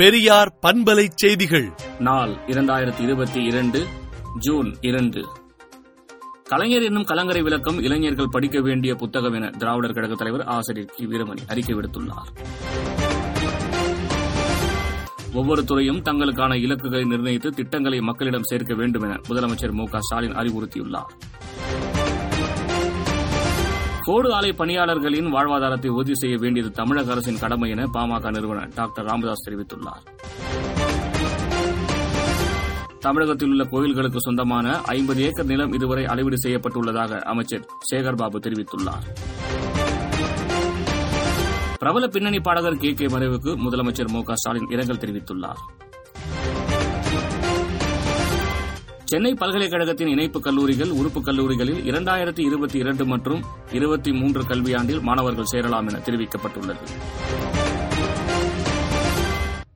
பெரியார் பண்பலை செய்திகள். நாள் இரண்டாயிரத்தி இருபத்தி இரண்டு ஜூன் இரண்டு. கலைஞர் என்னும் கலங்கரை விளக்கம் இளைஞர்கள் படிக்க வேண்டிய புத்தகம் என திராவிடர் கழக தலைவர் ஆசிரியர் கி. வீரமணி அறிக்கை விடுத்துள்ளார். ஒவ்வொரு துறையும் தங்களுக்கான இலக்குகளை நிர்ணயித்து திட்டங்களை மக்களிடம் சேர்க்க வேண்டும் என முதலமைச்சர் மு க ஸ்டாலின் அறிவுறுத்தியுள்ளார். கோடு ஆலை பணியாளர்களின் வாழ்வாதாரத்தை உறுதி செய்ய வேண்டியது தமிழக அரசின் கடமை என பாமக நிறுவனர் டாக்டர் ராமதாஸ் தெரிவித்துள்ளார். தமிழகத்தில் உள்ள கோயில்களுக்கு சொந்தமான ஐம்பது ஏக்கர் நிலம் இதுவரை அளவீடு செய்யப்பட்டுள்ளதாக அமைச்சர் சேகர்பாபு தெரிவித்துள்ளார். பிரபல பின்னணி பாடகர் கே கே மறைவுக்கு முதலமைச்சர் மு க ஸ்டாலின் இரங்கல் தெரிவித்துள்ளார். சென்னை பல்கலைக்கழகத்தின் இணைப்பு கல்லூரிகள் உறுப்பு கல்லூரிகளில் இரண்டாயிரத்தி இருபத்தி இரண்டு மற்றும் இருபத்தி மூன்று கல்வியாண்டில் மாணவர்கள் சேரலாம் என தெரிவிக்கப்பட்டுள்ளது.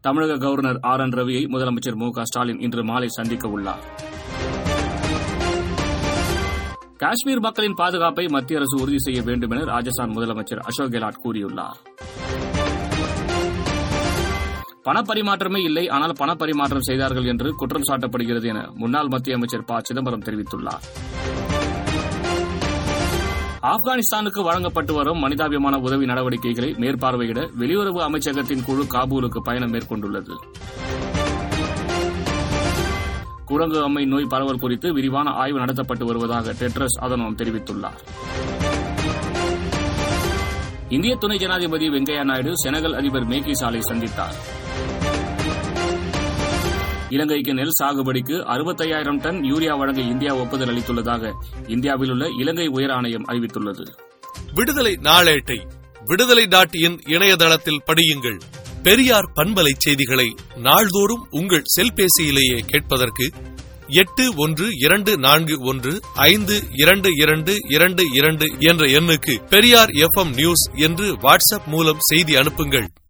தமிழக கவர்னர் ஆர் என் ரவியை முதலமைச்சர் மு க ஸ்டாலின் இன்று மாலை சந்திக்க உள்ளார். காஷ்மீர் மக்களின் பாதுகாப்பை மத்திய அரசு உறுதி செய்ய வேண்டும் என ராஜஸ்தான் முதலமைச்சர் அசோக் கெலாட் கூறியுள்ளார். பணப்பரிமாற்றமே இல்லை ஆனால் பணப்பரிமாற்றம் செய்தார்கள் என்று குற்றம் சாட்டப்படுகிறது என முன்னாள் மத்திய அமைச்சர் ப. சிதம்பரம் தெரிவித்துள்ளார். ஆப்கானிஸ்தானுக்கு வழங்கப்பட்டு வரும் மனிதாபிமான உதவி நடவடிக்கைகளை மேற்பார்வையிட வெளியுறவு அமைச்சகத்தின் குழு காபூலுக்கு பயணம் மேற்கொண்டுள்ளது. குரங்கு அம்மை நோய் பரவல் குறித்து விரிவான ஆய்வு நடத்தப்பட்டு வருவதாக டெட்ரஸ் அதனோம் தெரிவித்துள்ளார். இந்திய துணை ஜனாதிபதி வெங்கையா நாயுடு செனகல் அதிபர் மேக்கி சாலை சந்தித்தார். இலங்கைக்கு நெல் சாகுபடிக்கு அறுபத்தையாயிரம் டன் யூரியா வழங்க இந்தியா ஒப்புதல் அளித்துள்ளதாக இந்தியாவில் உள்ள இலங்கை உயர் ஆணையம் அறிவித்துள்ளது. விடுதலை நாளேட்டை விடுதலை டாட் இன் இணையதளத்தில் படியுங்கள். பெரியார் பண்பலை செய்திகளை நாள்தோறும் உங்கள் செல்பேசியிலேயே கேட்பதற்கு எட்டு ஒன்று இரண்டு நான்கு ஒன்று ஐந்து இரண்டு இரண்டு இரண்டு இரண்டு என்ற எண்ணுக்கு பெரியார் எஃப் நியூஸ் என்று வாட்ஸ்அப் மூலம் செய்தி அனுப்புங்கள்.